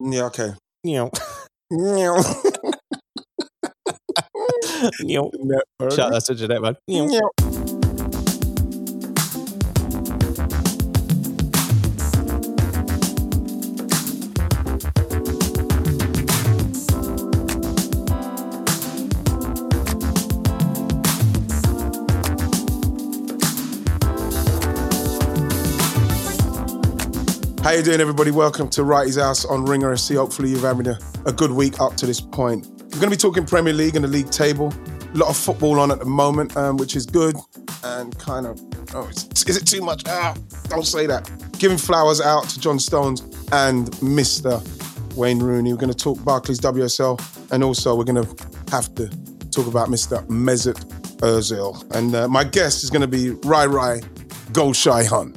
Yeah, okay. Meow. Meow. Net burger. Shout that to Jeanette, man. How you doing, everybody? Welcome to Wrighty's House on Ringer FC. Hopefully, you've having a, a good week up to this point. We're going to be talking Premier League and the league table. A lot of football on at the moment, um, which is good and kind of. Oh, is, it too much? Ah, don't say that. Giving flowers out to John Stones and Mr. Wayne Rooney. We're going to talk Barclays WSL, and also we're going to have to talk about Mr. Mesut Ozil. And uh, my guest is going to be Rai Rai Golshai Hun.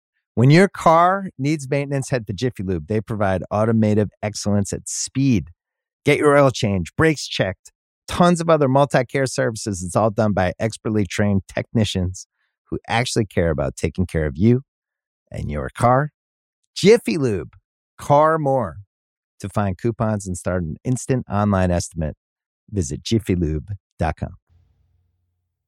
When your car needs maintenance, head to Jiffy Lube. They provide automotive excellence at speed. Get your oil change, brakes checked, tons of other multi care services. It's all done by expertly trained technicians who actually care about taking care of you and your car. Jiffy Lube, car more. To find coupons and start an instant online estimate, visit jiffylube.com.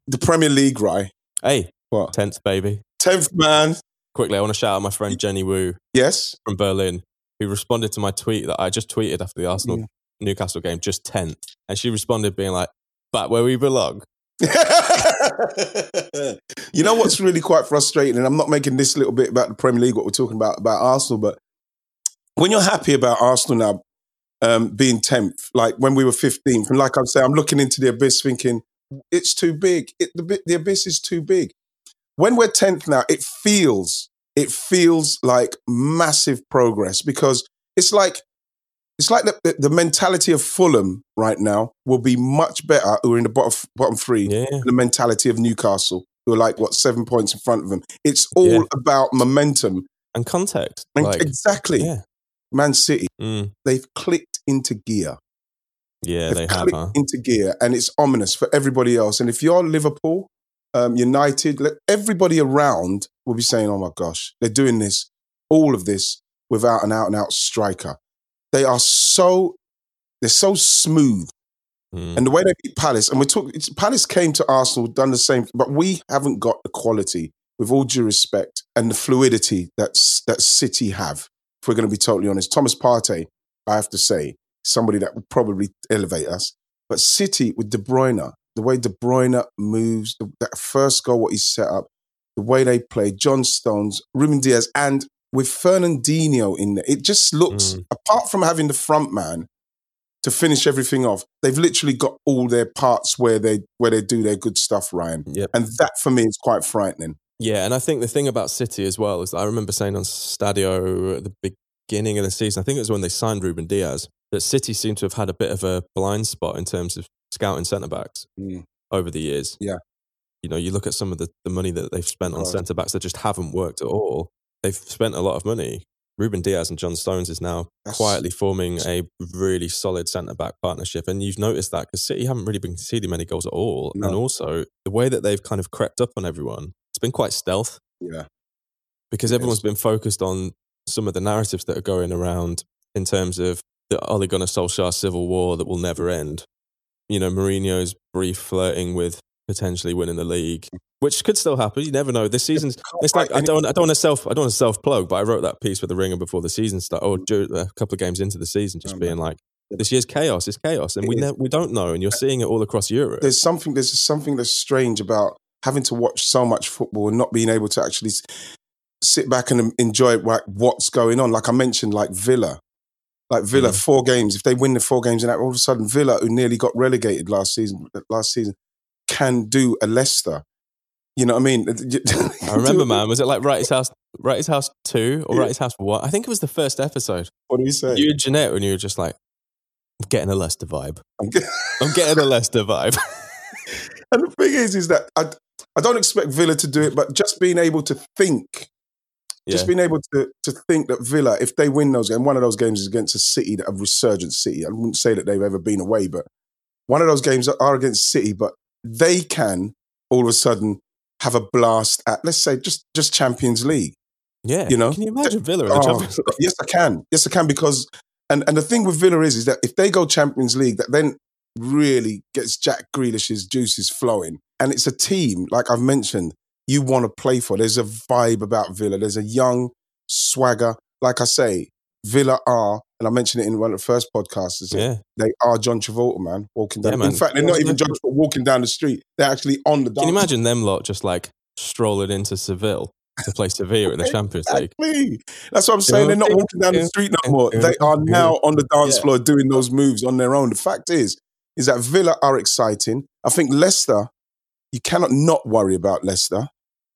The Premier League, right? Hey, What? 10th, baby. 10th man. Quickly, I want to shout out my friend Jenny Wu Yes. from Berlin, who responded to my tweet that I just tweeted after the Arsenal Yeah. Newcastle game, just 10th. And she responded being like, back where we belong. you know what's really quite frustrating, and I'm not making this little bit about the Premier League, what we're talking about about Arsenal, but when you're happy about Arsenal now um, being 10th, like when we were 15th, and like I'm saying, I'm looking into the abyss thinking, it's too big. It, the, the abyss is too big. When we're 10th now, it feels, it feels like massive progress because it's like, it's like the, the, mentality of Fulham right now will be much better who are in the bottom, bottom three Yeah. the mentality of Newcastle, who are like what seven points in front of them. It's all Yeah. about momentum. And context. And Like, exactly, yeah. Man City, Mm, they've clicked into gear. yeah, They've they have, huh? into gear, and it's ominous for everybody else. And if you're Liverpool, um, United, everybody around will be saying, "Oh my gosh, they're doing this, all of this without an out and out striker." They are so, they're so smooth. Mm. And the way they beat Palace, and we're talking, Palace came to Arsenal, done the same, but we haven't got the quality, with all due respect, and the fluidity that's that City have. If we're going to be totally honest, Thomas Partey, I have to say, somebody that would probably elevate us. But City with De Bruyne, the way De Bruyne moves, that first goal, what he set up, the way they play, John Stones, Ruben Dias, and with Fernandinho in there, it just looks. Mm. Apart from having the front man, to finish everything off. They've literally got all their parts where they where they do their good stuff, Ryan. Yep. And that for me is quite frightening. Yeah, and I think the thing about City as well is I remember saying on Stadio at the beginning of the season, I think it was when they signed Ruben Dias, that City seemed to have had a bit of a blind spot in terms of scouting centre backs Mm. over the years. Yeah. You know, you look at some of the, the money that they've spent on Right. centre backs that just haven't worked at all. They've spent a lot of money. Ruben Dias and John Stones is now That's- quietly forming a really solid centre back partnership. And you've noticed that because City haven't really been conceding many goals at all. No. And also, the way that they've kind of crept up on everyone, it's been quite stealth Yeah. because It everyone's is. been focused on some of the narratives that are going around in terms of the Ole Gunnar Solskjaer civil war that will never end. You know, Mourinho's brief flirting with potentially winning the league, which could still happen. You never know. This season's it's like I don't I don't want to self I don't want to self plug, but I wrote that piece with the Ringer before the season started, or mm. dur- a couple of games into the season, just being like, this year's chaos is chaos, and we ne- we don't know, and you're seeing it all across Europe. there's something there's something that's strange about having to watch so much football and not being able to actually sit back and enjoy like what's going on. Like I mentioned, like Villa, like Villa, Mhm. four games. If they win the four games, and all of a sudden Villa, who nearly got relegated last season, last season, can do a Leicester. You know what I mean? I remember, man. Was it like Wrighty's House, Wrighty's House Two or Yeah. Wrighty's House One? I think it was the first episode. What do you say? You and Jeanette, when you were just like, I'm getting a Leicester vibe. I'm get- I'm getting a Leicester vibe. And the thing is, is that I, I don't expect Villa to do it, but just being able to think, yeah. just being able to to think that Villa, if they win those games, one of those games is against a City, that a resurgent City. I wouldn't say that they've ever been away, but one of those games are against City, but they can all of a sudden have a blast at, let's say, just just Champions League. yeah. you know, Can you imagine Villa in the Oh, Champions League? yes, I can. Yes, I can because, and and the thing with Villa is, is that if they go Champions League, that then really gets Jack Grealish's juices flowing, and it's a team like I've mentioned. You want to play for. There's a vibe about Villa. There's a young swagger. Like I say, Villa are, and I mentioned it in one of the first podcasts. Yeah. They are John Travolta, man, walking down. Yeah, man. In fact, they're not even John Travolta walking down the street. They're actually on the. Can you imagine them lot just like strolling into Seville to play Sevilla in the Champions League? Exactly. That's what I'm saying. They're not walking down the street no more. They are now on the dance floor doing those moves on their own. The fact is, is that Villa are exciting. I think Leicester, you cannot not worry about Leicester.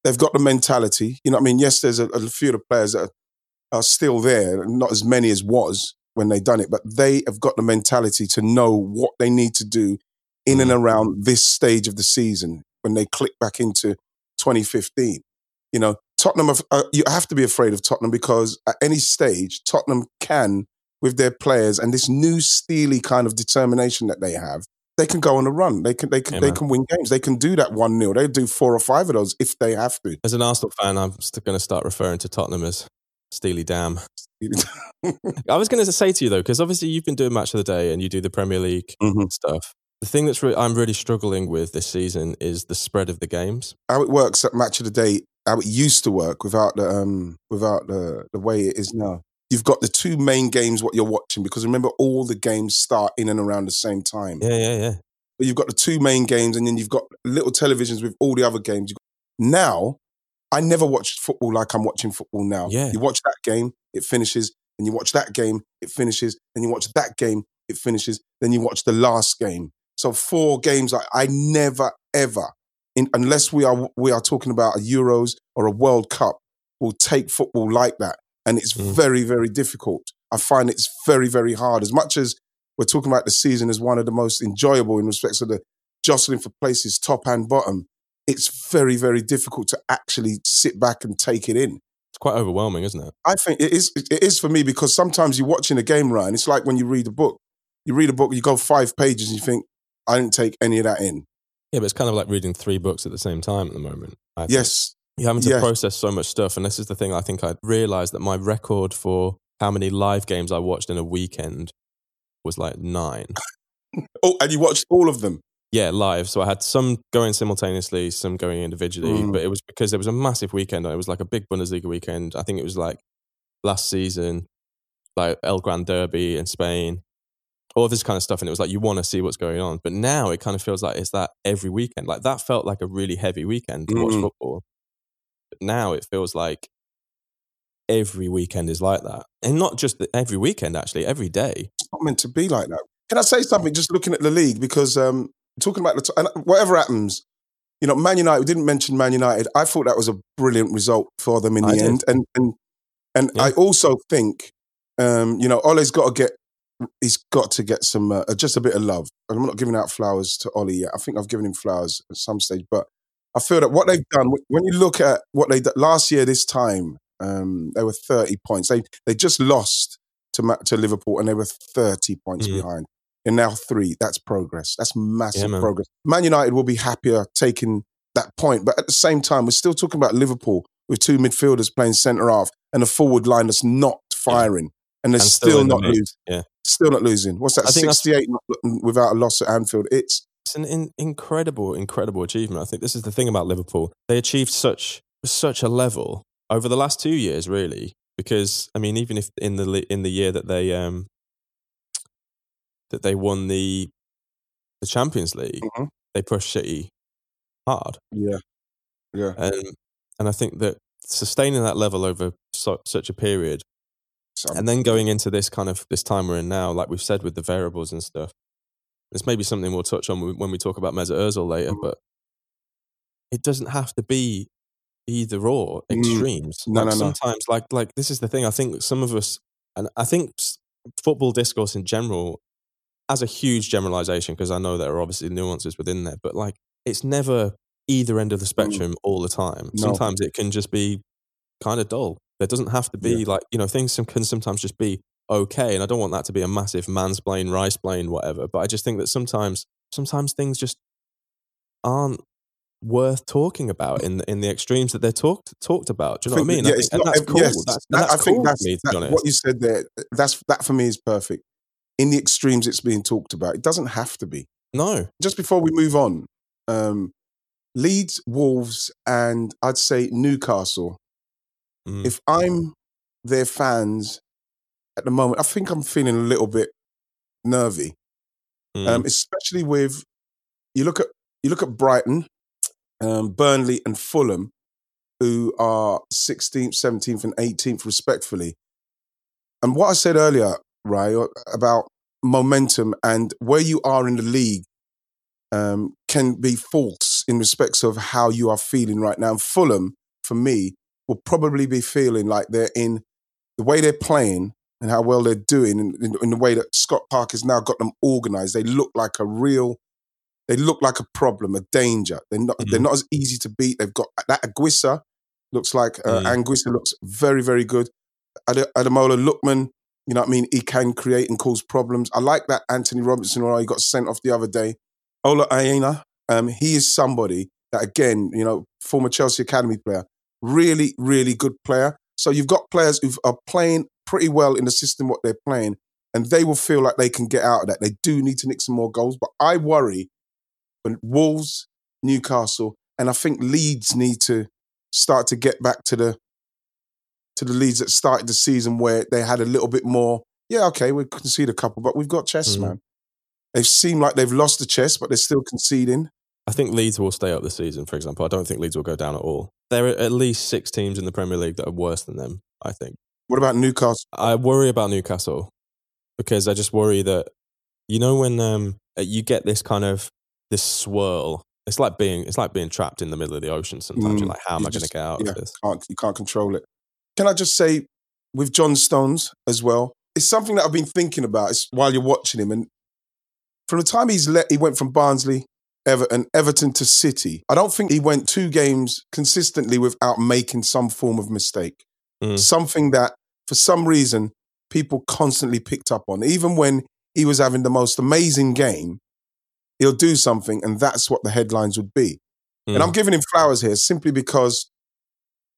They've got the mentality. You know what I mean? Yes, there's a, a few of the players that are, are still there, not as many as was when they done it, but they have got the mentality to know what they need to do in and around this stage of the season when they click back into 2015. You know, Tottenham, have, uh, you have to be afraid of Tottenham because at any stage, Tottenham can, with their players and this new steely kind of determination that they have, they can go on a run. They can, they can, Yeah, they man. can win games. They can do that one 0 They do four or five of those if they have to. As an Arsenal fan, I'm going to start referring to Tottenham as Steely Dam. I was going to say to you though, because obviously you've been doing Match of the Day and you do the Premier League Mhm. stuff. The thing that's re- I'm really struggling with this season is the spread of the games. How it works at Match of the Day, how it used to work without the um, without the the way it is now. You've got the two main games what you're watching because remember all the games start in and around the same time. Yeah, yeah, yeah. But you've got the two main games, and then you've got little televisions with all the other games. Now, I never watched football like I'm watching football now. Yeah. You watch that game, it finishes, and you watch that game, it finishes, and you watch that game, it finishes, then you watch the last game. So four games. I, I never ever, in, unless we are we are talking about a Euros or a World Cup, will take football like that, and it's Mm. very very difficult. I find it's very very hard. As much as we're talking about the season as one of the most enjoyable in respects of the jostling for places, top and bottom. It's very, very difficult to actually sit back and take it in. It's quite overwhelming, isn't it? I think it is. It is for me because sometimes you're watching a game, Ryan. It's like when you read a book. You read a book, you go five pages, and you think, "I didn't take any of that in." Yeah, but it's kind of like reading three books at the same time at the moment. I. Yes, You're having to process so much stuff. And this is the thing I think I realized that my record for how many live games I watched in a weekend was like nine. Oh, and you watched all of them. Yeah, live. So I had some going simultaneously, some going individually, Mm. but it was because there was a massive weekend. It was like a big Bundesliga weekend. I think it was like last season, like El Gran Derby in Spain, all this kind of stuff. And it was like, you want to see what's going on. But now it kind of feels like it's that every weekend. Like that felt like a really heavy weekend to watch Mm. football. But now it feels like every weekend is like that. And not just the- every weekend, actually, every day. It's not meant to be like that. Can I say something? Just looking at the league because um, talking about the t- and whatever happens, you know, Man United. We didn't mention Man United. I thought that was a brilliant result for them in I the did. end, and and and Yeah. I also think, um, you know, Ole's got to get. He's got to get some uh, just a bit of love. And I'm not giving out flowers to Ollie yet. I think I've given him flowers at some stage, but I feel that what they've done when you look at what they did last year, this time um, they were 30 points. They they just lost to to Liverpool, and they were 30 points Mhm. behind. And now three. That's progress. That's massive man. progress. Man United will be happier taking that point, but at the same time, we're still talking about Liverpool with two midfielders playing centre half and a forward line that's not firing, and they're And still, the not losing. Yeah. Still not losing. What's that? 68 without a loss at Anfield. It's It's an in, incredible, incredible achievement. I think this is the thing about Liverpool. They achieved such such a level over the last two years, really. Because I mean, even if in the in the year that they um that they won the the Champions League, Mm-hmm. they pushed City hard, Yeah, yeah. and and I think that sustaining that level over so, such a period So, and then going into this kind of this time we're in now, like we've said with the variables and stuff, this may be something we'll touch on when we talk about Mesut Ozil later, Mm. but it doesn't have to be either or Mm. extremes. No, like no, no. sometimes, like like this is the thing. I think some of us, and I think football discourse in general, as a huge generalization, because I know there are obviously nuances within there, but like it's never either end of the spectrum all the time. Mm. No. Sometimes it can just be kind of dull. There doesn't have to be Yeah. like you know things can sometimes just be okay, and I don't want that to be a massive mansplain, rice plain, whatever. But I just think that sometimes sometimes things just aren't worth talking about in the, in the extremes that they're talked talked about. Do you know what I mean? Yeah, I it's think, and not- that's cool. yes, that's, that- that's I think cool that's me, that- what you said there. That's that for me is perfect. In the extremes, it's being talked about. It doesn't have to be. no, Just before we move on, um, Leeds, Wolves, and I'd say Newcastle. Mm. If I'm their fans at the moment, I think I'm feeling a little bit nervy, Mm. um, especially with you look at you look at Brighton, um, Burnley, and Fulham, who are 16th, 17th, and 18th, respectfully. And what I said earlier, right, about momentum and where you are in the league um, can be false in respects of how you are feeling right now. And Fulham, for me, will probably be feeling like they're in the way they're playing and how well they're doing, in, in, in the way that Scott Park has now got them organised. They look like a real, they look like a problem, a danger. They're not, they're Mhm. not as easy to beat. They've got that Aguissa looks like uh, Mm. Anguissa looks very, very good. Ad- Ademola Lookman, you know what I mean? He can create and cause problems. I like that Anthony Robinson, or he got sent off the other day. Ola Aina, um, he is somebody that, again, you know, former Chelsea Academy player, really, really good player. So you've got players who are playing pretty well in the system what they're playing, and they will feel like they can get out of that. They do need to nick some more goals, but I worry when Wolves, Newcastle, and I think Leeds need to start to get back to the to the leads that started the season where they had a little bit more. Yeah, okay, we concede a couple, but we've got chess, Mm. man. They seem like they've lost the chess, but they're still conceding. I think Leeds will stay up this season, for example. I don't think Leeds will go down at all. There are at least six teams in the Premier League that are worse than them, I think. What about Newcastle? I worry about Newcastle because I just worry that, you know, when um, you get this kind of, this swirl, it's like being, it's like being trapped in the middle of the ocean sometimes. Mm, You're like, how am I going to get out yeah. of this? Can't you can't control it? Can I just say, with John Stones as well, it's something that I've been thinking about. It's while you're watching him, and from the time he's let, he went from Barnsley, Everton, Everton to City. I don't think he went two games consistently without making some form of mistake. Mm. Something that, for some reason, people constantly picked up on. Even when he was having the most amazing game, he'll do something, and that's what the headlines would be. And Mm. I'm giving him flowers here simply because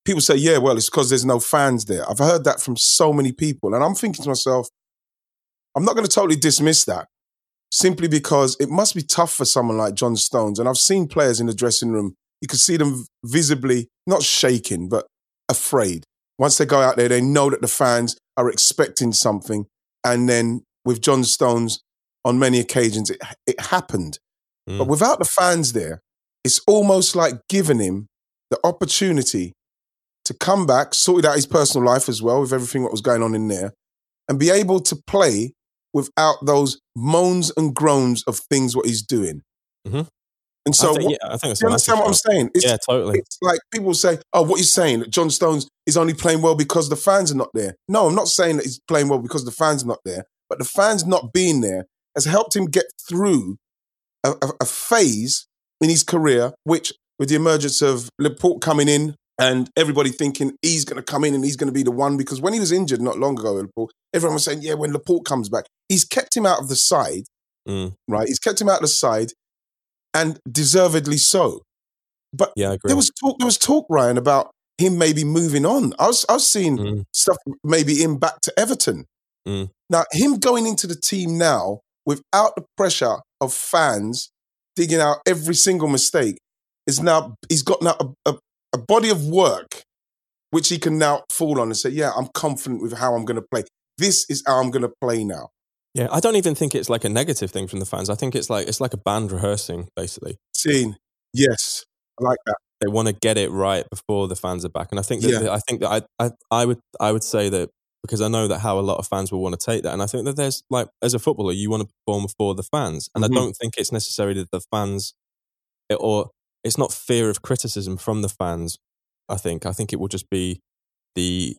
people say, yeah, well, it's because there's no fans there. I've heard that from so many people. And I'm thinking to myself, I'm not going to totally dismiss that simply because it must be tough for someone like John Stones. And I've seen players in the dressing room, you can see them visibly, not shaking, but afraid. Once they go out there, they know that the fans are expecting something. And then with John Stones, on many occasions, it, it happened. Mm. But without the fans there, it's almost like giving him the opportunity to come back, sorted out his personal life as well with everything that was going on in there, and be able to play without those moans and groans of things what he's doing. Mhm. And so, I think, what, yeah, I think you understand what I'm saying? It's, Yeah, totally. it's like people say, "Oh, what you're saying? John Stones is only playing well because the fans are not there." No, I'm not saying that he's playing well because the fans are not there, but the fans not being there has helped him get through a, a, a phase in his career, which, with the emergence of Laporte coming in and everybody thinking he's going to come in and he's going to be the one, because when he was injured not long ago, Laporte, everyone was saying, "Yeah, when Laporte comes back, he's kept him out of the side." Mm. Right, he's kept him out of the side, and deservedly so. But Yeah, there was talk. There was talk, Ryan, about him maybe moving on. I was, I was seeing Mm. stuff maybe him back to Everton. Mm. Now, him going into the team now without the pressure of fans, digging out every single mistake. Is now he's got now a, a, a body of work which he can now fall on and say, "Yeah, I'm confident with how I'm going to play. This is how I'm going to play now." Yeah, I don't even think it's like a negative thing from the fans. I think it's like it's like a band rehearsing, basically. Scene, yes, I like that. They want to get it right before the fans are back, and I think that Yeah. I think that I, I I would I would say that because I know that how a lot of fans will want to take that, and I think that there's like as a footballer, you want to perform for the fans, and Mhm. I don't think it's necessarily that the fans or it's not fear of criticism from the fans. I think I think it will just be the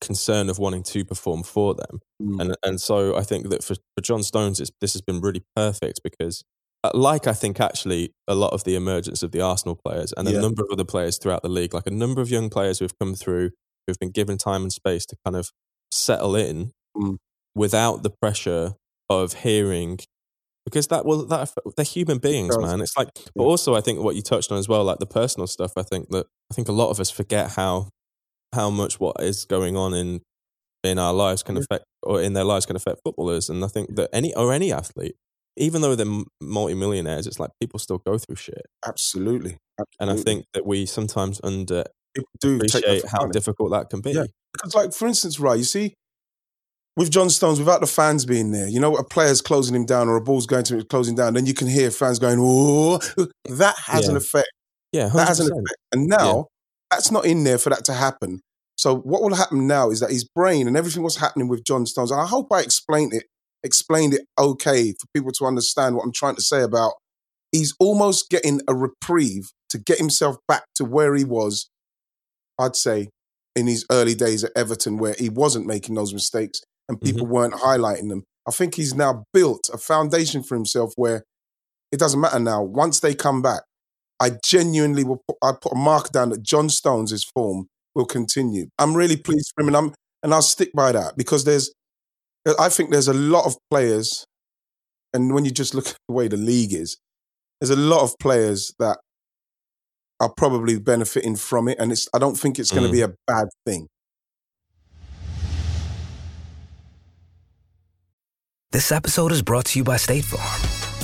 concern of wanting to perform for them. Mm. And and so I think that for, for John Stones, it's, this has been really perfect because, like I think actually a lot of the emergence of the Arsenal players and a Yeah. number of other players throughout the league, like a number of young players who have come through, who've been given time and space to kind of settle in Mm. without the pressure of hearing. Because that will that they're human beings, man. It's like, but also I think what you touched on as well, like the personal stuff. I think that I think a lot of us forget how how much what is going on in in our lives can affect or in their lives can affect footballers and i think that any or any athlete even though they're multimillionaires it's like people still go through shit Absolutely, and i think that we sometimes people do for how difficult that can be Yeah. Because, like, for instance, right, you see, with John Stones, without the fans being there, you know, a player's closing him down or a ball's going to him, closing down, then you can hear fans going, oh, that has an effect. yeah 100%. That has an effect. And now, that's not in there for that to happen. So, what will happen now is that his brain and everything was happening with John Stones, and I hope I explained it, explained it okay for people to understand what I'm trying to say about he's almost getting a reprieve to get himself back to where he was, I'd say, in his early days at Everton, where he wasn't making those mistakes and mm-hmm. people weren't highlighting them. I think he's now built a foundation for himself where it doesn't matter now. Once they come back, I genuinely will put, I put a mark down that John Stones' form will continue. I'm really pleased for him, and I'm and I'll stick by that because there's, I think there's a lot of players, and when you just look at the way the league is, there's a lot of players that are probably benefiting from it, and it's I don't think it's going to Mm. be a bad thing. This episode is brought to you by State Farm.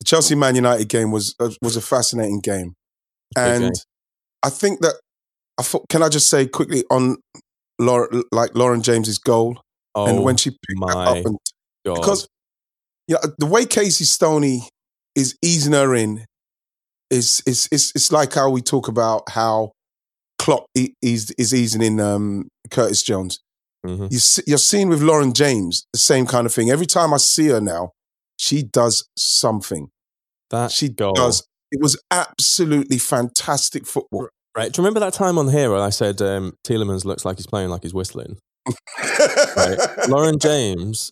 the Chelsea Man United game was uh, was a fascinating game, and game. I think that I thought. Can I just say quickly on Laura, like Lauren James's goal, oh and when she picked that up, and god because you know, the way Casey Stoney is easing her in is is is it's like how we talk about how Klopp is is easing in um, Curtis Jones. Mhm. You see, you're seeing with Lauren James the same kind of thing. Every time I see her now, she does something. that She goal. does. It was absolutely fantastic football. Right. Do you remember that time on here where I said um, Tielemans looks like he's playing like he's whistling? Right. Lauren James,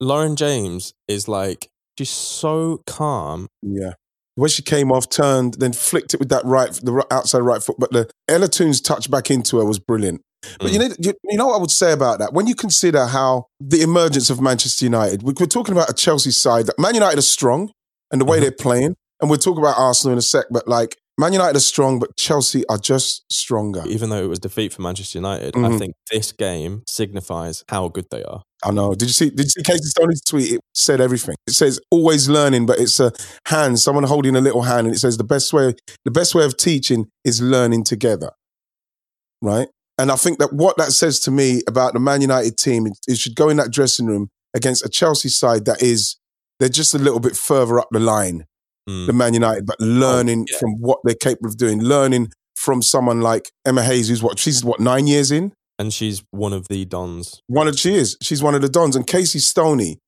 Lauren James is like she's so calm. Yeah. When she came off, turned, then flicked it with that right, the outside right foot. But the Ella Toone's touch back into her was brilliant. But you know, you, you know what I would say about that? When you consider how the emergence of Manchester United, we- we're talking about a Chelsea side that Man United are strong and the way Mhm. they're playing, and we'll talk about Arsenal in a sec. But like Man United are strong, but Chelsea are just stronger. Even though it was defeat for Manchester United, I Mhm. think this game signifies how good they are. I know. Did you see? Did you see Casey Stoney's tweet? It said everything. It says always learning, but it's a hand, someone holding a little hand, and it says the best way, the best way of teaching is learning together, right? And I think that what that says to me about the Man United team, it, it should go in that dressing room against a Chelsea side that is they're just a little bit further up the line, Mm. the Man United, but learning yeah. from what they're capable of doing, learning from someone like Emma Hayes, who's what she's what nine years in. And she's one of the dons. One of she is. She's one of the dons. And Casey Stoney,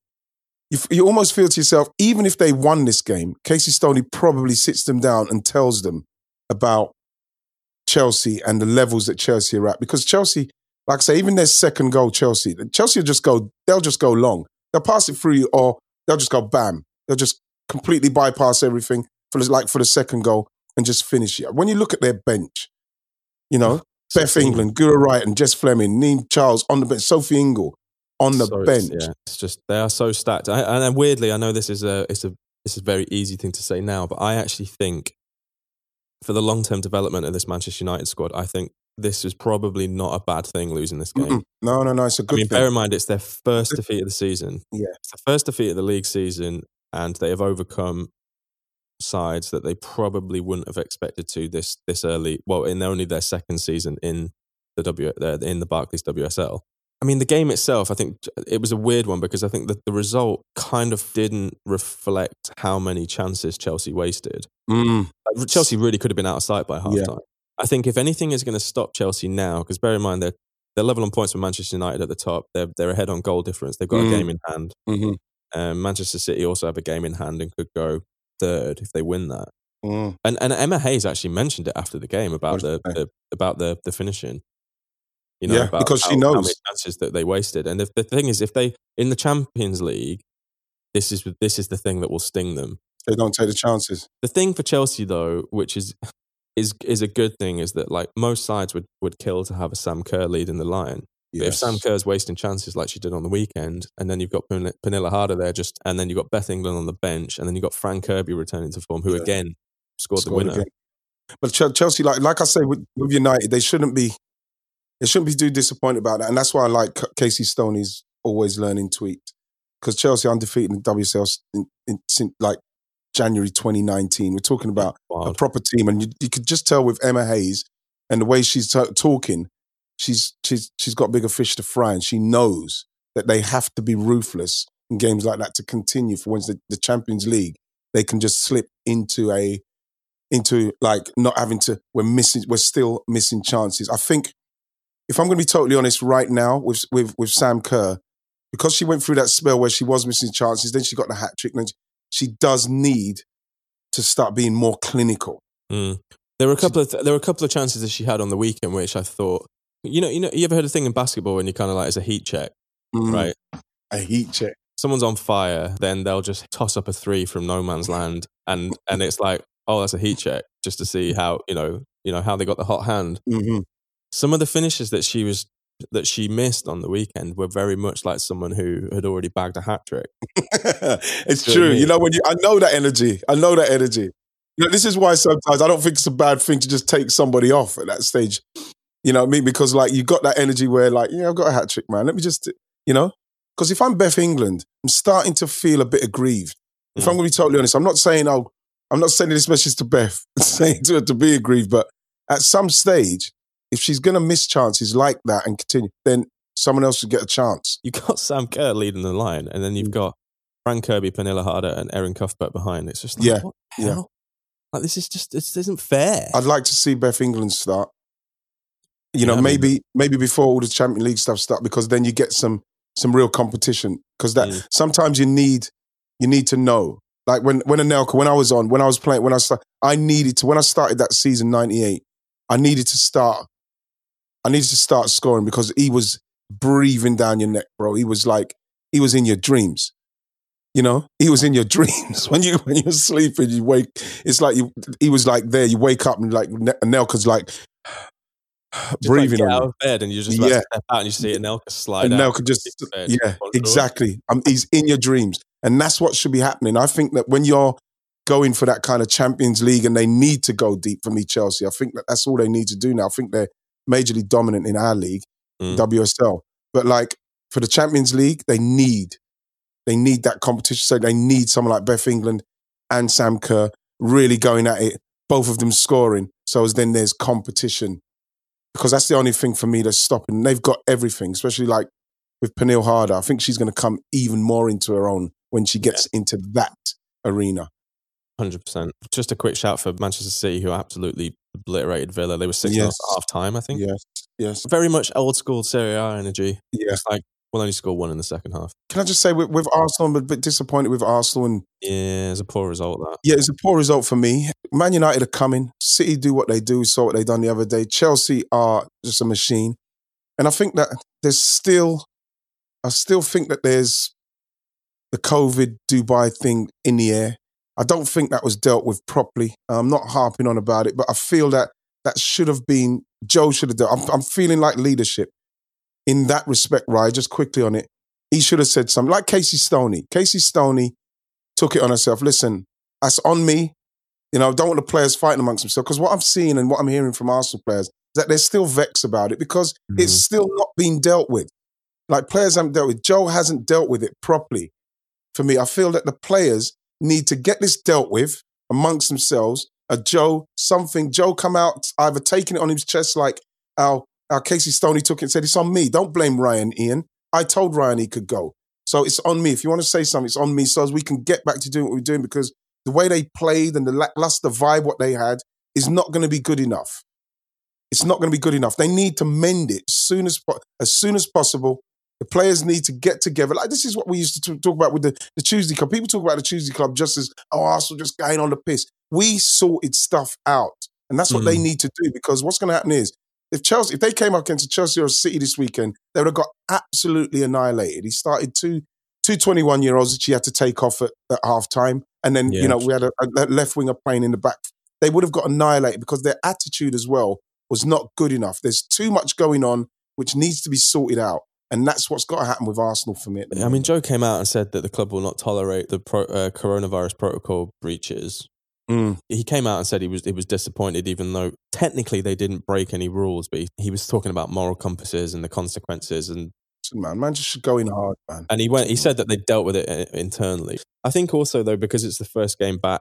you, you almost feel to yourself, even if they won this game, Casey Stoney probably sits them down and tells them about Chelsea and the levels that Chelsea are at. Because Chelsea, like I say, even their second goal, Chelsea, Chelsea will just go, they'll just go long. They'll pass it through you or they'll just go bam. They'll just completely bypass everything for the, like for the second goal and just finish it. When you look at their bench, you know, Beth England, Guro Wright, and Jess Fleming, Niamh Charles on the bench, Sophie Ingle on the So bench. It's, yeah, it's just they are so stacked. I, and weirdly, I know this is a it's a this is a very easy thing to say now, but I actually think for the long term development of this Manchester United squad, I think this is probably not a bad thing losing this game. Mm-mm. No, no, no. It's a good I mean, thing. bear in mind it's their first defeat of the season. Yeah. it's the first defeat of the league season, and they have overcome sides that they probably wouldn't have expected to this this early. Well, in only their second season in the W uh, in the Barclays WSL. I mean, the game itself, I think it was a weird one because I think that the result kind of didn't reflect how many chances Chelsea wasted. Mm. Chelsea really could have been out of sight by half Yeah. time. I think if anything is going to stop Chelsea now, because bear in mind they're they're level on points with Manchester United at the top. They're they're ahead on goal difference. They've got Mm. a game in hand. hmm Um, Manchester City also have a game in hand and could go third if they win that. Mm. And and Emma Hayes actually mentioned it after the game about the, did she say? the about the the finishing. You know, Yeah, because she how, how knows. many chances that they wasted. And if, the thing is, if they in the Champions League, this is this is the thing that will sting them. They don't take the chances. The thing for Chelsea though, which is is is a good thing, is that like most sides would would kill to have a Sam Kerr lead in the line. But if Yes. Sam Kerr's wasting chances like she did on the weekend, and then you've got Pernille Harder there, just and then you've got Beth England on the bench, and then you've got Fran Kirby returning to form, who Yeah. again scored, Scored the winner. again. But Chelsea, like like I say, with, with United, they shouldn't be they shouldn't be too disappointed about that, and that's why I like Casey Stoney's always learning tweet because Chelsea undefeated in WSL in, in, since like January 2019. We're talking about a proper team, and you, you could just tell with Emma Hayes and the way she's ta- talking, she's she's she's got bigger fish to fry, and she knows that they have to be ruthless in games like that to continue for once the, the Champions League. They can just slip into a into like not having to. We're missing. We're still missing chances. I think if I'm going to be totally honest, right now with with with Sam Kerr, because she went through that spell where she was missing chances, then she got the hat trick, and she does need to start being more clinical. Mm. There were a couple of there were a couple of chances that she had on the weekend, which I thought, you know, you know, you ever heard a thing in basketball when you kind of like it's a heat check, Mm, right? A heat check. Someone's on fire, then they'll just toss up a three from no man's land, and and it's like, oh, that's a heat check, just to see how you know, you know how they got the hot hand. hmm some of the finishes that she was that she missed on the weekend were very much like someone who had already bagged a hat trick. it's Do you know what I true. mean? You know when you, I know that energy. I know that energy. You know, this is why sometimes I don't think it's a bad thing to just take somebody off at that stage. You know what I mean? Because like you got that energy where like, yeah, I've got a hat trick, man. Let me just, you know, because if I'm Beth England, I'm starting to feel a bit aggrieved. If Mm. I'm going to be totally honest, I'm not saying oh, I'm not sending this message to Beth, saying to her to be aggrieved, but at some stage, if she's going to miss chances like that and continue, then someone else should get a chance. You've got Sam Kerr leading the line, and then you've Mm. got Fran Kirby, Pernille Harder, and Erin Cuthbert behind. It's just like, Yeah, what the yeah. hell? Like this is just this isn't fair. I'd like to see Beth England start. You know, Yeah, I mean- maybe maybe before all the Champions League stuff start, because then you get some some real competition. Because that Mm. sometimes you need you need to know. Like when when Anelka, when I was on, when I was playing, when I start, I needed to when I started that season '98, I needed to start. I needed to start scoring because he was breathing down your neck, bro. He was like he was in your dreams. You know, he was in your dreams when you when you're sleeping. You wake. It's like you. He was like there. You wake up and like Anelka's like Just, breathing like, out of bed, and you just about Yeah. step out, and you see Anelka slide And out. Anelka just yeah, exactly. Um, he's in your dreams, and that's what should be happening. I think that when you're going for that kind of Champions League, and they need to go deep for me, Chelsea. I think that that's all they need to do now. I think they're majorly dominant in our league, Mm. WSL. But like for the Champions League, they need they need that competition. So they need someone like Beth England and Sam Kerr really going at it. Both of them scoring. So as then there's competition because that's the only thing for me that's stopping. And they've got everything, especially like with Pernille Harder. I think she's going to come even more into her own when she gets into that arena. Hundred percent. Just a quick shout for Manchester City, who absolutely obliterated Villa. They were six Yes. at half time, I think. Yes, yes, Very much old school Serie A energy. yeah. It's like we'll only score one in the second half. Can I just say with, with Arsenal, I'm a bit disappointed with Arsenal and Yeah, it's a poor result. That Yeah, it's a poor result for me. Man United are coming. City do what they do. We Saw what they done the other day. Chelsea are just a machine, and I think that there's still, I still think that there's the COVID Dubai thing in the air. I don't think that was dealt with properly. I'm not harping on about it, but I feel that that should have been Joe should have done. I'm, I'm feeling like leadership in that respect, right? Just quickly on it, he should have said something like Casey Stoney. Casey Stoney took it on herself. Listen, that's on me. You know, I don't want the players fighting amongst themselves because what I'm seeing and what I'm hearing from Arsenal players is that they're still vexed about it because mm-hmm. it's still not being dealt with. Like players haven't dealt with. Joe hasn't dealt with it properly. For me, I feel that the players need to get this dealt with amongst themselves. A Joe, something Joe come out either taking it on his chest like our our Casey Stoney took it and said it's on me. Don't blame Ryan Ian. I told Ryan he could go. So it's on me. If you want to say something, it's on me so as we can get back to doing what we're doing because the way they played and the lackluster vibe what they had is not going to be good enough. It's not going to be good enough. They need to mend it as soon as as soon as possible. The players need to get together. Like this is what we used to talk about with the, the Tuesday Club. People talk about the Tuesday Club just as oh Arsenal just going on the piss. We sorted stuff out, and that's what mm. they need to do because what's going to happen is if Chelsea, if they came up against Chelsea or City this weekend, they would have got absolutely annihilated. He started two two 21 year olds that he had to take off at, at half time. And then, yeah. you know, we had a, a left winger playing in the back. They would have got annihilated because their attitude as well was not good enough. There's too much going on which needs to be sorted out. And that's what's got to happen with Arsenal for me. I mean, Joe came out and said that the club will not tolerate the pro, uh, coronavirus protocol breaches. Mm. He came out and said he was he was disappointed, even though technically they didn't break any rules. But he, he was talking about moral compasses and the consequences, and man, man just should go in hard, man. And he went. He said that they dealt with it uh, internally. I think also though because it's the first game back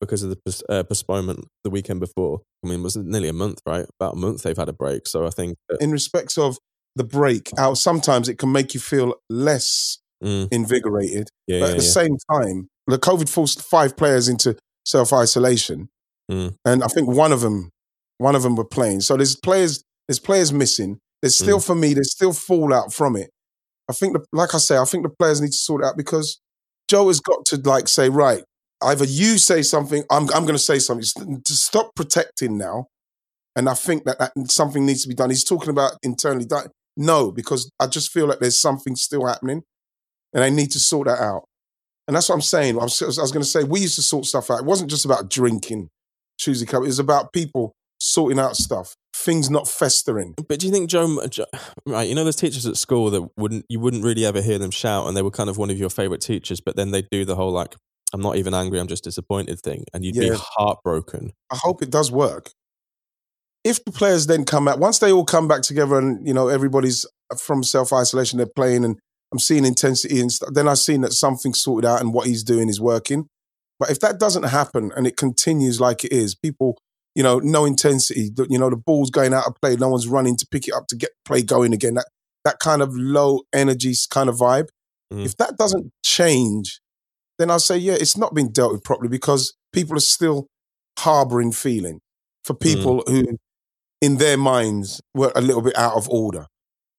because of the uh, postponement the weekend before. I mean, it was nearly a month, right? About a month they've had a break. So I think that- in respects of the break out, sometimes it can make you feel less mm. invigorated. Yeah, but at the yeah. same time, the COVID forced five players into self isolation, mm. and I think one of them, one of them were playing. So there's players, there's players missing. There's still mm. for me, there's still fallout from it. I think, the, like I say, I think the players need to sort it out because Joe has got to like say, right, either you say something, I'm I'm going to say something. To stop protecting now, and I think that, that something needs to be done. He's talking about internally. No, because I just feel like there's something still happening, and I need to sort that out. And that's what I'm saying. I was, I was going to say we used to sort stuff out. It wasn't just about drinking Tuesday Club. It was about people sorting out stuff, things not festering. But do you think Joe, right? You know, there's teachers at school that wouldn't you wouldn't really ever hear them shout, and they were kind of one of your favorite teachers. But then they do the whole like, I'm not even angry, I'm just disappointed thing, and you'd yeah. be heartbroken. I hope it does work. If the players then come back, once they all come back together, and you know everybody's from self isolation, they're playing, and I'm seeing intensity and stuff. Then I've seen that something's sorted out, and what he's doing is working. But if that doesn't happen and it continues like it is, people you know, no intensity. You know, the ball's going out of play. No one's running to pick it up to get play going again. That that kind of low energy kind of vibe. Mm. If that doesn't change, then I'll say, yeah, it's not been dealt with properly because people are still harboring feeling for mm. people mm. who, in their minds, were a little bit out of order.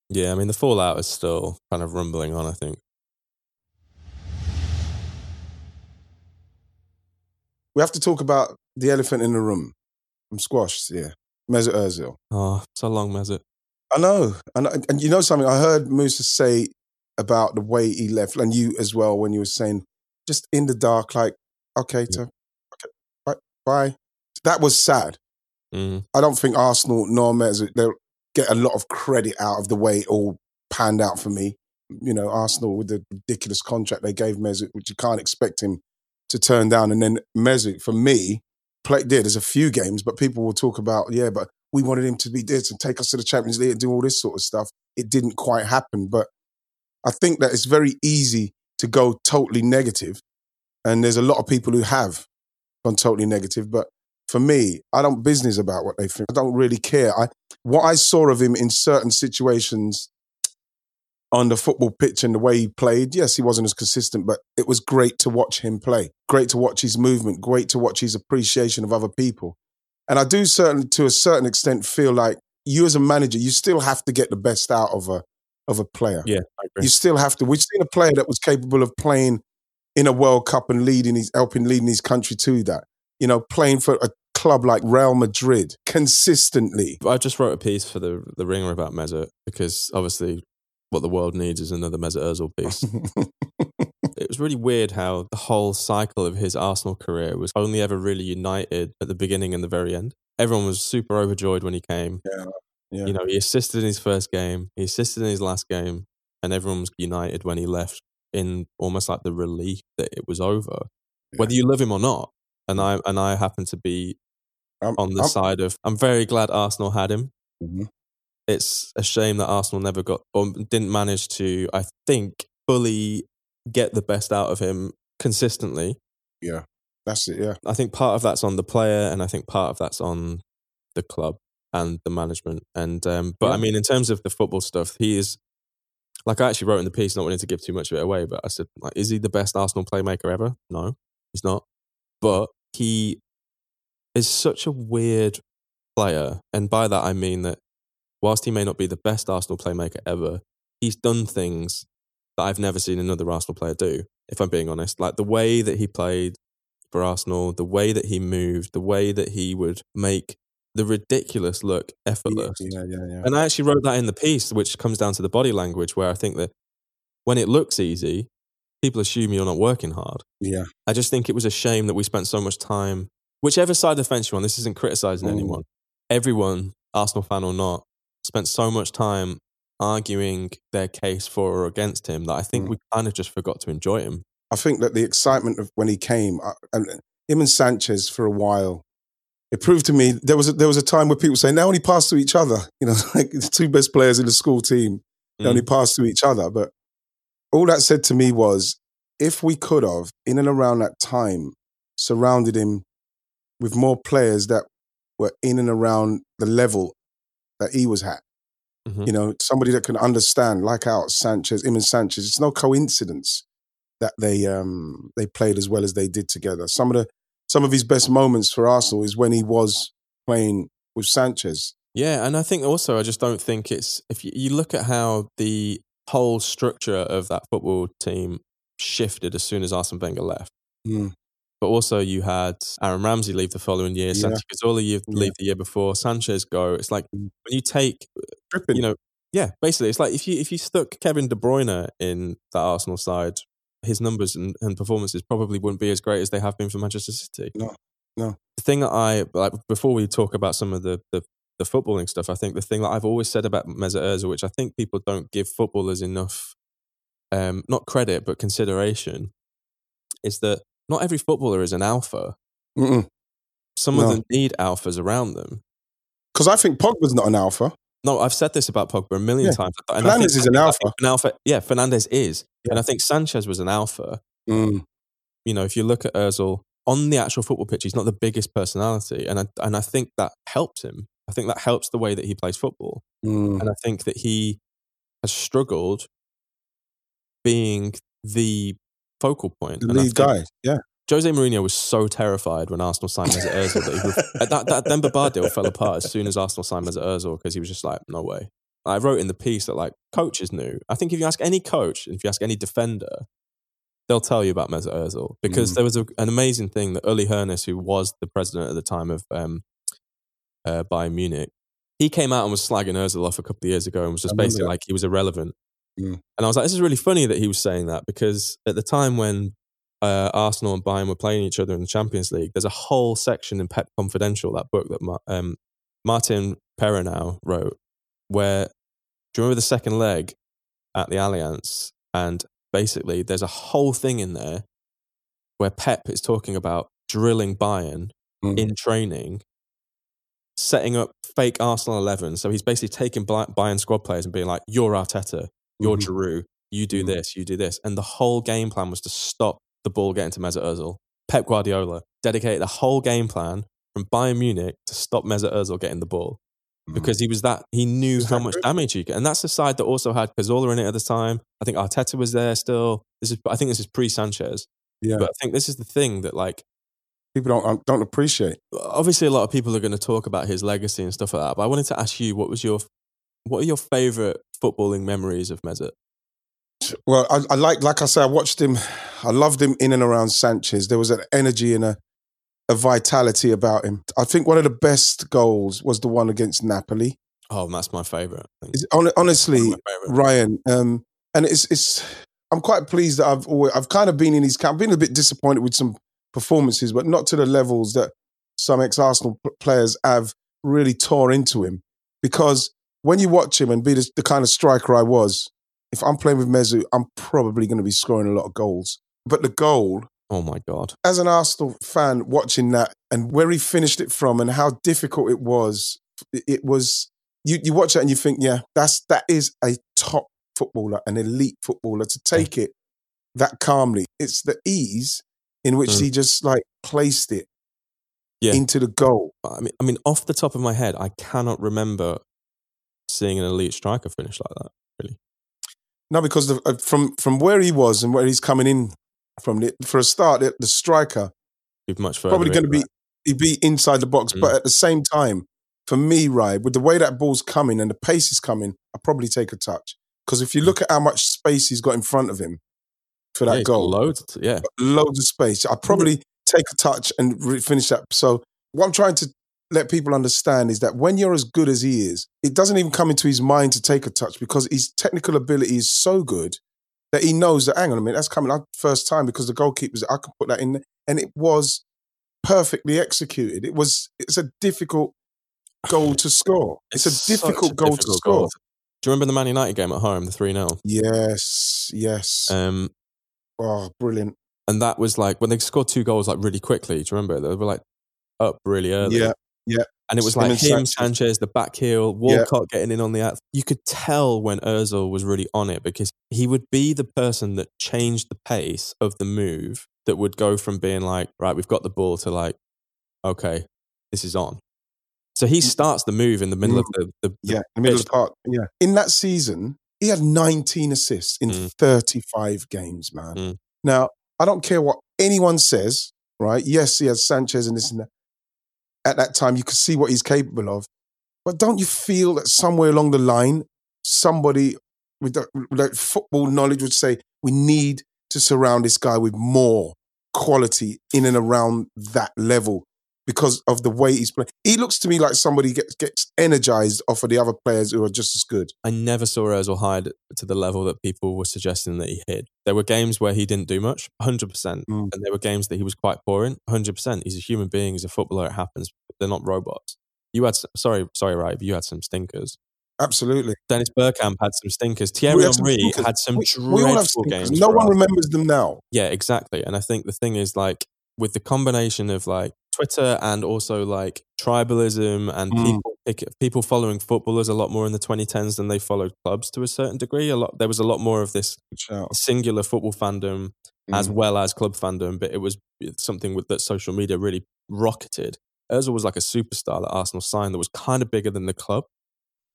Yeah, I mean, the fallout is still kind of rumbling on, I think. We have to talk about the elephant in the room. I'm squashed, yeah. Mesut Ozil. Oh, so long, Mesut. I know. And, and you know something? I heard Musa say about the way he left, and you as well, when you were saying, just in the dark, like, okay, yeah. to, okay bye, bye. That was sad. Mm. I don't think Arsenal nor Mesut, they'll get a lot of credit out of the way it all panned out for me. You know, Arsenal with the ridiculous contract they gave Mesut, which you can't expect him to turn down. And then Mesut, for me, played did. there's a few games, but people will talk about, yeah, but we wanted him to be this and take us to the Champions League and do all this sort of stuff. It didn't quite happen. But I think that it's very easy to go totally negative, And there's a lot of people who have gone totally negative. But for me, I don't business about what they think. I don't really care. I what I saw of him in certain situations on the football pitch and the way he played, yes, he wasn't as consistent, but it was great to watch him play. Great to watch his movement, great to watch his appreciation of other people. And I do certainly, to a certain extent, feel like you as a manager, you still have to get the best out of a of a player. Yeah, you still have to. We've seen a player that was capable of playing in a World Cup and leading his, helping leading his country to that. You know, playing for a club like Real Madrid consistently. I just wrote a piece for the the Ringer about Mesut because obviously what the world needs is another Mesut Ozil piece. it was really weird how the whole cycle of his Arsenal career was only ever really united at the beginning and the very end. Everyone was super overjoyed when he came. Yeah. Yeah. You know, he assisted in his first game, he assisted in his last game, and everyone was united when he left in almost like the relief that it was over. Yeah. Whether you love him or not. And I and I happen to be I'm- on the I'm- side of I'm very glad Arsenal had him. Mhm. It's a shame that Arsenal never got or didn't manage to, I think, fully get the best out of him consistently. Yeah, that's it. Yeah. I think part of that's on the player, and I think part of that's on the club and the management. And um, but I mean, in terms of the football stuff, he is like I actually wrote in the piece, not wanting to give too much of it away, but I said, like, is he the best Arsenal playmaker ever? No, he's not. But he is such a weird player, and by that I mean that whilst he may not be the best Arsenal playmaker ever, he's done things that I've never seen another Arsenal player do. If I'm being honest, like the way that he played for Arsenal, the way that he moved, the way that he would make the ridiculous look effortless. Yeah. Yeah. Yeah. And I actually wrote that in the piece, which comes down to the body language, where I think that when it looks easy, people assume you're not working hard. Yeah. I just think it was a shame that we spent so much time, whichever side of the fence you're on, this isn't criticizing Mm. anyone. Everyone, Arsenal fan or not, spent so much time arguing their case for or against him that I think Mm. we kind of just forgot to enjoy him. I think that the excitement of when he came, uh, and him and Sanchez for a while, it proved to me there was a, there was a time where people say they only pass to each other. You know, like the two best players in the school team, they Mm. only pass to each other. But all that said to me was, if we could have in and around that time surrounded him with more players that were in and around the level that he was at, Mhm. you know, somebody that can understand, like out Sanchez, him and Sanchez. It's no coincidence that they um they played as well as they did together. Some of the some of his best moments for Arsenal is when he was playing with Sanchez. Yeah, and I think also I just don't think it's if you, you look at how the whole structure of that football team shifted as soon as Arsene Wenger left. Mm. But also you had Aaron Ramsey leave the following year, Yeah. Santi Cazorla you Yeah. leave the year before, Sanchez go. It's like Mm. when you take Tripping. you know, yeah, basically it's like if you if you stuck Kevin De Bruyne in that Arsenal side, his numbers and, and performances probably wouldn't be as great as they have been for Manchester City. No, no. The thing that I like before we talk about some of the the, the footballing stuff, I think the thing that I've always said about Mesut Ozil, which I think people don't give footballers enough, um, not credit but consideration, is that not every footballer is an alpha. Because Some No. of them need alphas around them. Because I think Pogba's not an alpha. No, I've said this about Pogba a million Yeah. times. And I Fernandes think- is an alpha. An alpha, yeah. Fernandes is, Yeah. and I think Sanchez was an alpha. Mm. You know, if you look at Özil on the actual football pitch, he's not the biggest personality, and I and I think that helps him. I think that helps the way that he plays football, Mm. and I think that he has struggled being the focal point. The lead guy. Yeah. Jose Mourinho was so terrified when Arsenal signed Mesut Ozil that, he ref- that that Demba Ba deal fell apart as soon as Arsenal signed Mesut Ozil because he was just like, no way. I wrote in the piece that like coaches knew. I think if you ask any coach, if you ask any defender, they'll tell you about Mesut Ozil because Mm. there was a, an amazing thing that Uli Hoeneß, who was the president at the time of um, uh, Bayern Munich, he came out and was slagging Ozil off a couple of years ago and was just basically that. like he was irrelevant. Mm. And I was like, this is really funny that he was saying that because at the time when uh, Arsenal and Bayern were playing each other in the Champions League, there's a whole section in Pep Confidential, that book that um, Martin Perarnau wrote, where do you remember the second leg at the Allianz? And basically, there's a whole thing in there where Pep is talking about drilling Bayern Mm. in training, setting up fake Arsenal 11. So he's basically taking Bayern squad players and being like, you're Arteta, you're Mhm. Giroud, you do Mhm. this, you do this. And the whole game plan was to stop the ball getting to Mesut Ozil. Pep Guardiola dedicated the whole game plan from Bayern Munich to stop Mesut Ozil getting the ball Mm. because he was that he knew Is how much good? damage he could. And that's the side that also had Cazorla in it at the time. I think Arteta was there still. This is I think this is pre Sanchez. Yeah. But I think this is the thing that like People don't um, don't appreciate. obviously a lot of people are going to talk about his legacy and stuff like that. But I wanted to ask you what was your what are your favorite footballing memories of Mesut? Well, I, I like like I said, I watched him. I loved him in and around Sanchez. There was an energy and a a vitality about him. I think one of the best goals was the one against Napoli. Oh, that's my hon- honestly, One of my favorite. Ryan, um, and it's it's I'm quite pleased that I've always, I've kind of been in his camp. I've been a bit disappointed with some performances, but not to the levels that some ex Arsenal players have really tore into him. Because when you watch him and be the, the kind of striker I was, if I'm playing with Mezu, I'm probably going to be scoring a lot of goals. But the goal, Oh my god. as an Arsenal fan, watching that and where he finished it from and how difficult it was, it- was. You, you watch that and you think, yeah, that's that is a top footballer, an elite footballer to take it that calmly. It's the ease in which Mm. he just like placed it Yeah. into the goal. I mean, I mean, off the top of my head, I cannot remember seeing an elite striker finish like that. Really. No, because the, uh, from from where he was and where he's coming in from, the, for a start, the, the striker much further. probably going to be he'd be inside the box, Mm. but at the same time, for me, right, with the way that ball's coming and the pace is coming, I probably take a touch because if you look at how much space he's got in front of him for that Mm. Yeah, goal, Loads. yeah. loads of space. I probably take a touch and re- finish that. So what I'm trying to let people understand is that when you're as good as he is, it doesn't even come into his mind to take a touch because his technical ability is so good that he knows that hang on a minute, that's coming out first time because the goalkeeper's I can put that in. And it was perfectly executed. It was it's a difficult goal to score. It's, a such difficult goal to score. goal. Do you remember the Man United game at home, the 3 0? Yes, yes. Um, oh, brilliant. and that was like when they scored two goals like really quickly. Do you remember? They were like up really early. Yeah, yeah. And it was Him like him, Sanchez. Sanchez, the back heel, Walcott getting in on the act. You could tell when Ozil was really on it because he would be the person that changed the pace of the move that would go from being like, right, we've got the ball to like, okay, this is on. So he starts the move in the middle of the, the, the Yeah, the middle of the park. Yeah. In that season, he had 19 assists in Mm. 35 games, man. Mm. Now, I don't care what anyone says, right? Yes, he has Sanchez and this and that. At that time, you could see what he's capable of. But don't you feel that somewhere along the line, somebody with that, with that football knowledge would say, we need to surround this guy with more quality in and around that level because of the way he's playing. He looks to me like somebody gets gets energized off of the other players who are just as good. I never saw Ozil hide to the level that people were suggesting that he hid. There were games where he didn't do much, 100%. Mm. And there were games that he was quite poor in, 100%. He's a human being, he's a footballer, it happens. They're not robots. You had, s- sorry, sorry, right, but you had some stinkers. Absolutely. Dennis Bergkamp had some stinkers. Thierry had some Henry stinkers. had some We, dreadful we all have stinkers. games. No one remembers them now. Yeah, exactly. And I think the thing is like with the combination of like Twitter and also like tribalism and Mm. people people following footballers a lot more in the 2010s than they followed clubs to a certain degree. A lot there was a lot more of this singular football fandom as Mm. well as club fandom, but it was something with, that social media really rocketed. Ozil was like a superstar that Arsenal signed that was kind of bigger than the club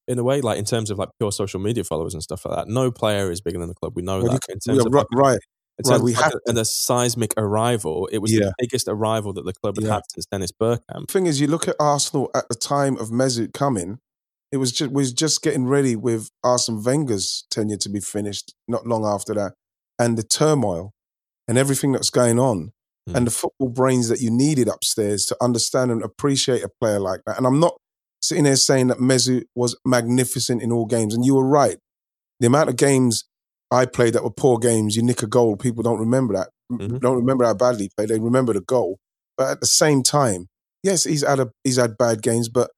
in a way, like in terms of like pure social media followers and stuff like that. No player is bigger than the club. We know Well, you that. in terms of right, like, right. In Right, we like have a, and a seismic arrival, it was Yeah. the biggest arrival that the club had Yeah. had since Dennis Bergkamp. thing is, you look at Arsenal at the time of Mesut coming. It was just was just getting ready with Arsene Wenger's tenure to be finished. Not long after that, and the turmoil and everything that's going on, Mm. and the football brains that you needed upstairs to understand and appreciate a player like that. And I'm not sitting there saying that Mesut was magnificent in all games. And you were right. The amount of games I played that were poor games, you nick a goal, people don't remember that. Mhm. Don't remember how badly he played. They remember the goal. But at the same time, yes, he's had a he's had bad games, but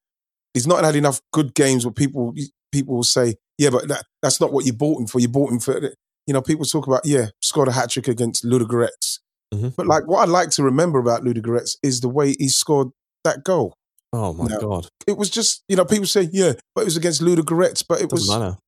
he's not had enough good games where people people will say, yeah, but that, that's not what you bought him for. You bought him for you know, people talk about, yeah, scored a hat trick against Ludogorets. Mhm. But like what I like to remember about Ludogorets is the way he scored that goal. Oh my No. god, It was just, you know, people say, yeah, but it was against Ludogorets, but it doesn't was matter.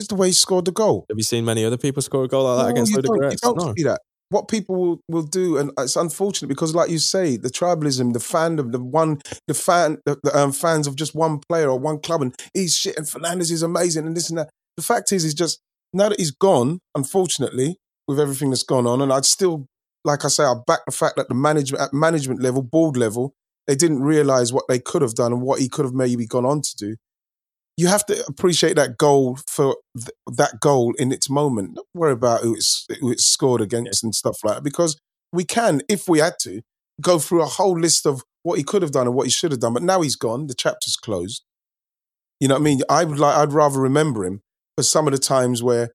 Just the way he scored the goal. Have you seen many other people score a goal like that No, against you don't, you don't No. see that. What people will, will do, and it's unfortunate because, like you say, the tribalism, the fandom, the one, the fan, the, the um, fans of just one player or one club, and he's shit, and Fernandes is amazing, and this and that. The fact is, he's just now that he's gone. Unfortunately, with everything that's gone on, and I'd still, like I say, I back the fact that the management at management level, board level, they didn't realize what they could have done and what he could have maybe gone on to do. You have to appreciate that goal for th- that goal in its moment. Don't worry about who it's, who it's scored against and stuff like that, because we can, if we had to, go through a whole list of what he could have done and what he should have done. But now he's gone. The chapter's closed. You know what I mean? I would like. I'd rather remember him for some of the times where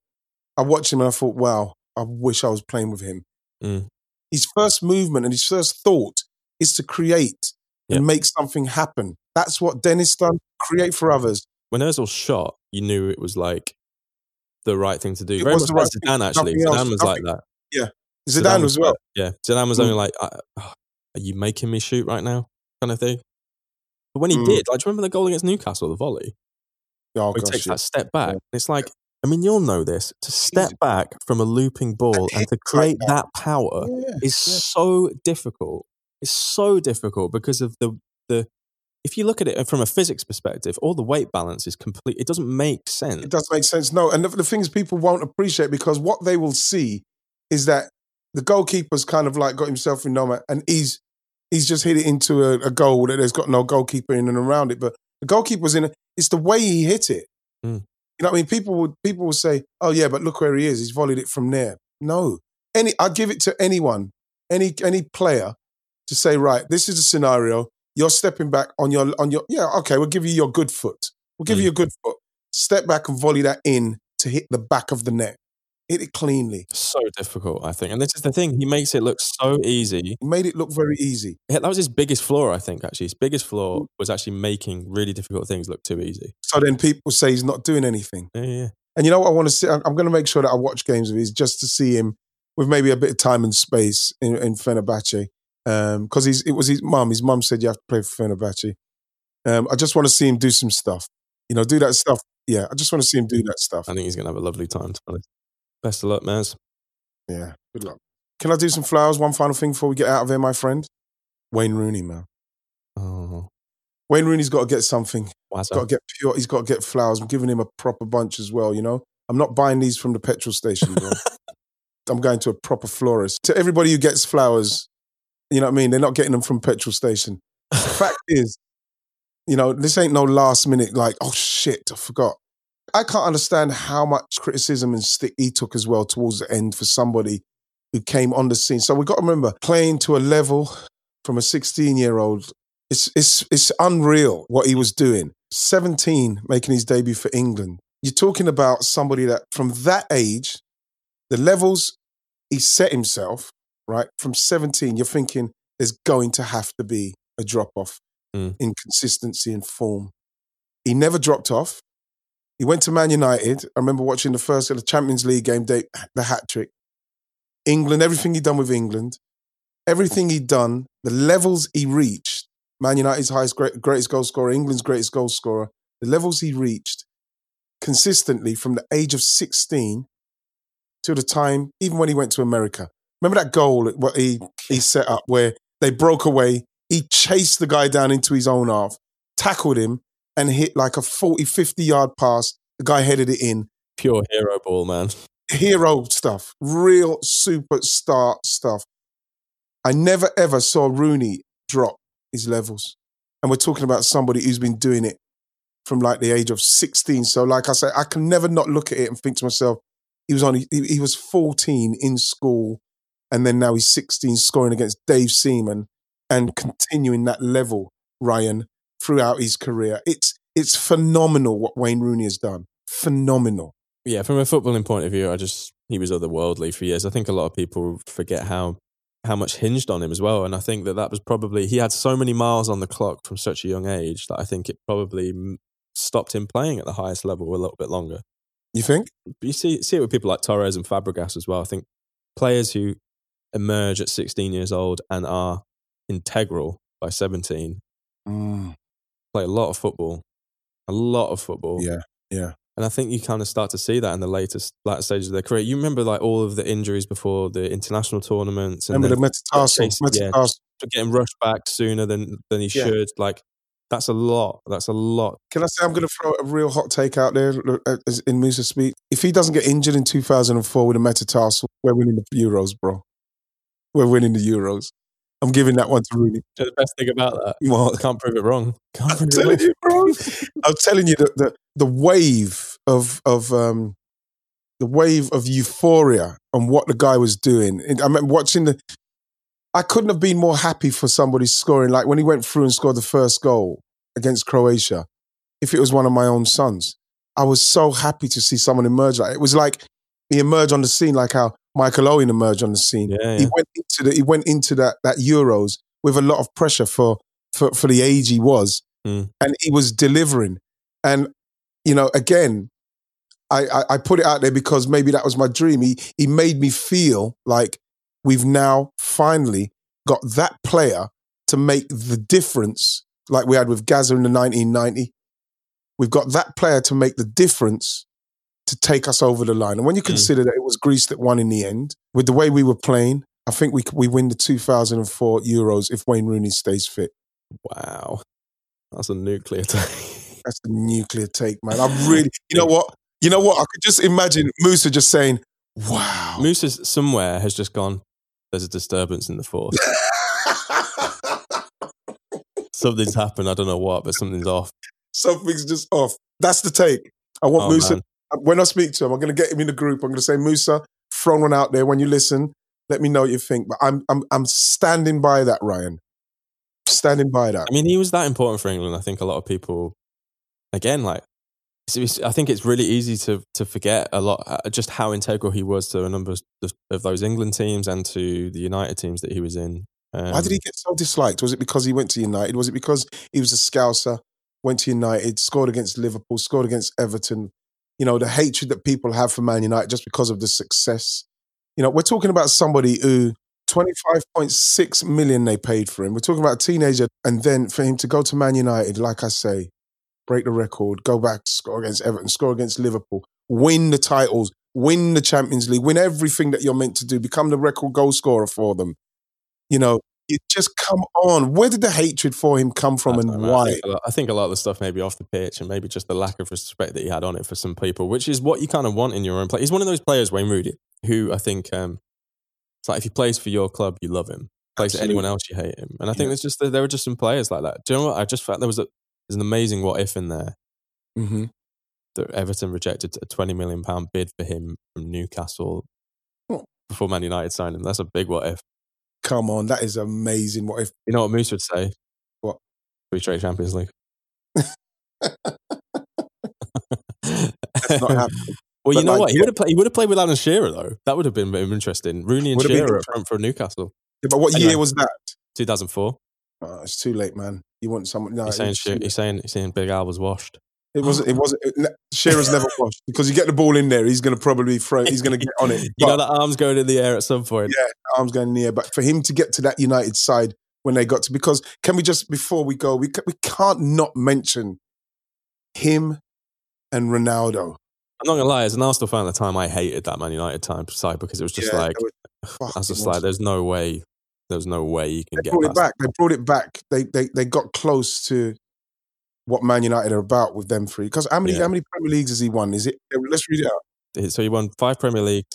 I watched him and I thought, wow, I wish I was playing with him. Mm. His first movement and his first thought is to create and make something happen. That's what Dennis done. Create for others. When Ozil shot, you knew it was like the right thing to do. It Very was much the like right thing. Zidane, actually. Nothing else, Zidane was like nothing. that. Zidane, as well. like- yeah, Zidane was Mm. only like, uh, oh, "Are you making me shoot right now?" kind of thing. But when he Mm. did, like, do you remember the goal against Newcastle, the volley? Oh, where he gosh, takes yeah. that step back. Yeah. It's like, I mean, you'll know this. To step back from a looping ball and to create that. power Yeah, is yeah. so difficult. It's so difficult because of the the. If you look at it from a physics perspective, all the weight balance is complete. It doesn't make sense. It does make sense. No, and the, the things people won't appreciate because what they will see is that the goalkeeper's kind of like got himself in no man, and he's he's just hit it into a, a goal that there's got no goalkeeper in and around it. But the goalkeeper's in it. It's the way he hit it. Mm. You know what I mean? People would people will say, "Oh yeah, but look where he is. He's volleyed it from there." No, any I'd give it to anyone, any any player, to say, right, this is a scenario. You're stepping back on your on your yeah. Okay, we'll give you your good foot. We'll give Mm. you your good foot. Step back and volley that in to hit the back of the net. Hit it cleanly. so difficult, I think. And this is the thing. He makes it look so easy. He made it look very easy. Yeah, That was his biggest flaw, I think. Actually, his biggest flaw was actually making really difficult things look too easy. So then people say he's not doing anything. Yeah, yeah. And you know what I want to see? I'm, I'm going to make sure that I watch games of his just to see him with maybe a bit of time and space in, in Fenerbahce. Because he's it was his mum. His mum said you have to play for Fenerbahce. Um, I just want to see him do some stuff. You know, do that stuff. Yeah, I just want to see him do that stuff. I think he's going to have a lovely time. To. Best of luck, Maz. Yeah, good luck. Can I do some flowers? One final thing before we get out of here, my friend. Wayne Rooney, man. Oh, Wayne Rooney's got to get something. what's Got to get pure. He's got to get flowers. I'm giving him a proper bunch as well. You know, I'm not buying these from the petrol station, bro. I'm going to a proper florist. To everybody who gets flowers, you know what I mean. They're not getting them from petrol station. The fact is, you know, this ain't no last minute like, oh shit, I forgot. I can't understand how much criticism and stick he took as well towards the end for somebody who came on the scene. So we got to remember playing to a level from a 16 year old. It's it's it's unreal what he was doing. 17 making his debut for England. You're talking about somebody that from that age, the levels he set himself, right? From 17, you're thinking there's going to have to be a drop off Mm. in consistency and form. He never dropped off. He went to Man United. I remember watching the first of the Champions League game, day, the hat trick. England, everything he'd done with England, everything he'd done, the levels he reached, Man United's highest, great, greatest goal scorer, England's greatest goal scorer, the levels he reached consistently from the age of 16 to the time, even when he went to America. Remember that goal what he, he set up where they broke away, he chased the guy down into his own half, tackled him, and hit like a 40, 50 yard pass. The guy headed it in. pure hero ball, man. Hero stuff, real superstar stuff. I never ever saw Rooney drop his levels. And we're talking about somebody who's been doing it from like the age of 16. So, like I say, I can never not look at it and think to myself, he was only he, he was 14 in school, and then now he's 16 scoring against Dave Seaman and continuing that level, Ryan, throughout his career. It's it's phenomenal what Wayne Rooney has done. Phenomenal. Yeah, from a footballing point of view, I just he was otherworldly for years. I think a lot of people forget how how much hinged on him as well, and I think that that was probably he had so many miles on the clock from such a young age that I think it probably stopped him playing at the highest level a little bit longer. You think? You see see it with people like Torres and Fabregas as well. I think players who emerge at 16 years old and are integral by 17 Mm, play a lot of football, a lot of football. yeah, yeah. And I think you kind of start to see that in the latest latter stages of their career. You remember like all of the injuries before the international tournaments and Remember the metatarsal? chasing- yeah. getting rushed back sooner than than he Yeah. should. Like that's a lot. That's a lot. Can I say I'm going to throw a real hot take out there uh, in Musa speak? If he doesn't get injured in 2004 with a metatarsal, we're winning the Euros, bro. We're winning the Euros. I'm giving that one to Rooney. The best thing about that, well, I can't prove it wrong. Can't I'm it telling you, bro. I'm telling you that the, the wave of of um the wave of euphoria on what the guy was doing. And I remember watching the. I couldn't have been more happy for somebody scoring like when he went through and scored the first goal against Croatia. If it was one of my own sons, I was so happy to see someone emerge like it was like he emerged on the scene like how Michael Owen emerged on the scene. Yeah, He went into the he went into that that Euros with a lot of pressure for for, for the age he was, Mm. and he was delivering. And you know, again, I, I I put it out there because maybe that was my dream. He he made me feel like we've now finally got that player to make the difference, like we had with Gazza in the 1990. We've got that player to make the difference to take us over the line. And when you hmm. consider that it was Greece that won in the end, with the way we were playing, I think we we win the 2004 Euros if Wayne Rooney stays fit. Wow. That's a nuclear take. That's a nuclear take, man. I'm really, you know what? You know what? I could just imagine Musa just saying, "Wow." Moose is, somewhere has just gone, there's a disturbance in the force. Something's happened. I don't know what, but something's off. Something's just off. That's the take. I want Oh, Musa. man. When I speak to him, I'm going to get him in the group. I'm going to say, Musa, throw one out there when you listen. Let me know what you think. But I'm I'm I'm standing by that, Ryan. Standing by that. I mean, he was that important for England. I think a lot of people, again, like, I think it's really easy to to forget a lot uh, just how integral he was to a number of, of those England teams and to the United teams that he was in. Um, Why did he get so disliked? Was it because he went to United? Was it because he was a scouser, went to United, scored against Liverpool, scored against Everton? You know, the hatred that people have for Man United just because of the success. You know, we're talking about somebody who 25.6 million they paid for him. We're talking about a teenager. And then for him to go to Man United, like I say, break the record, go back, score against Everton, score against Liverpool, win the titles, win the Champions League, win everything that you're meant to do, become the record goal scorer for them. You know, you just come on. Where did the hatred for him come from and know, I why? think, lot, I think a lot of the stuff maybe off the pitch and maybe just the lack of respect that he had on it for some people, which is what you kind of want in your own play. He's one of those players, Wayne Rooney, who I think um, it's like if he plays for your club, you love him. Plays for anyone else, you hate him. And I think Yeah. there's just there were just some players like that. Do you know what? I just felt there was a there's an amazing what if in there Mm-hmm. that Everton rejected a twenty million pound bid for him from Newcastle before Man United signed him. That's a big what if. Come on, that is amazing. What if? You know what Moose would say? What? Free straight Champions League. That's not happening. Well, But you know like, what? He would have played. He would have played with Alan Shearer though. That would have been interesting. Rooney and Would have been Shearer up for Newcastle. Yeah, but what Anyway. year was that? 2004. Oh, it's too late, man. You want someone? No, he's saying. he's saying. He's saying Big Al was washed. It wasn't. It wasn't. It, Shearer's never washed because you get the ball in there, he's going to probably throw. He's going to get on it. You know the arms going in the air at some point. Yeah, arms going in the air. But for him to get to that United side when they got to, because can we just before we go, we ca- we can't not mention him and Ronaldo. I'm not gonna lie. As an Arsenal fan at the time, I hated that Man United time side because it was just Yeah, like were I was just like, there's no way. There's no way you can they get brought it back. They brought it back. They they they got close to what Man United are about with them three. Because how many Yeah. how many Premier Leagues has he won? Is it? Let's read it out. So he won five Premier League,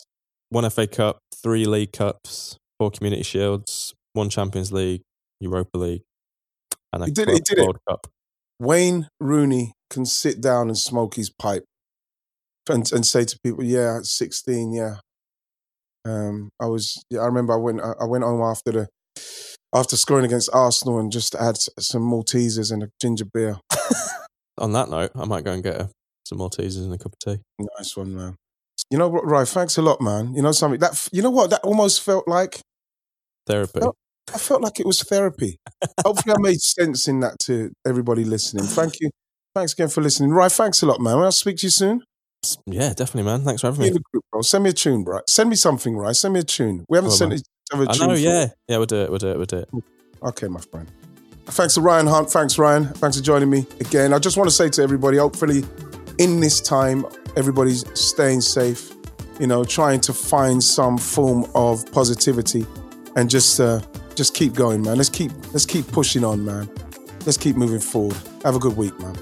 one FA Cup, three League Cups, four Community Shields, one Champions League, Europa League, and a He did it, he did it. World Cup. Wayne Rooney can sit down and smoke his pipe and, and say to people, "Yeah, 16, yeah." Um, I was. Yeah, I remember I went. I went home after the after scoring against Arsenal and just add some Maltesers and a ginger beer. On that note, I might go and get a, some Maltesers and a cup of tea. Nice one, man. You know what, Right? Thanks a lot, man. You know something that you know what that almost felt like. Therapy. Oh. I felt like it was therapy. Hopefully, I made sense in that to everybody listening. Thank you. Thanks again for listening. Right, thanks a lot, man. I'll speak to you soon. Yeah, definitely, man. Thanks for having Me in me. the group, bro. Send me a tune, bro. Send me something, right? Send me a tune. We haven't Well, sent man. each other a I tune. I know, yeah. Yeah, we'll do it. We'll do it. We'll do it. Okay, my friend. Thanks to Ryan Hunt. Thanks, Ryan. Thanks for joining me again. I just want to say to everybody, hopefully, in this time, everybody's staying safe. You know, trying to find some form of positivity, and just uh, just keep going, man. Let's keep let's keep pushing on, man. Let's keep moving forward. Have a good week, man.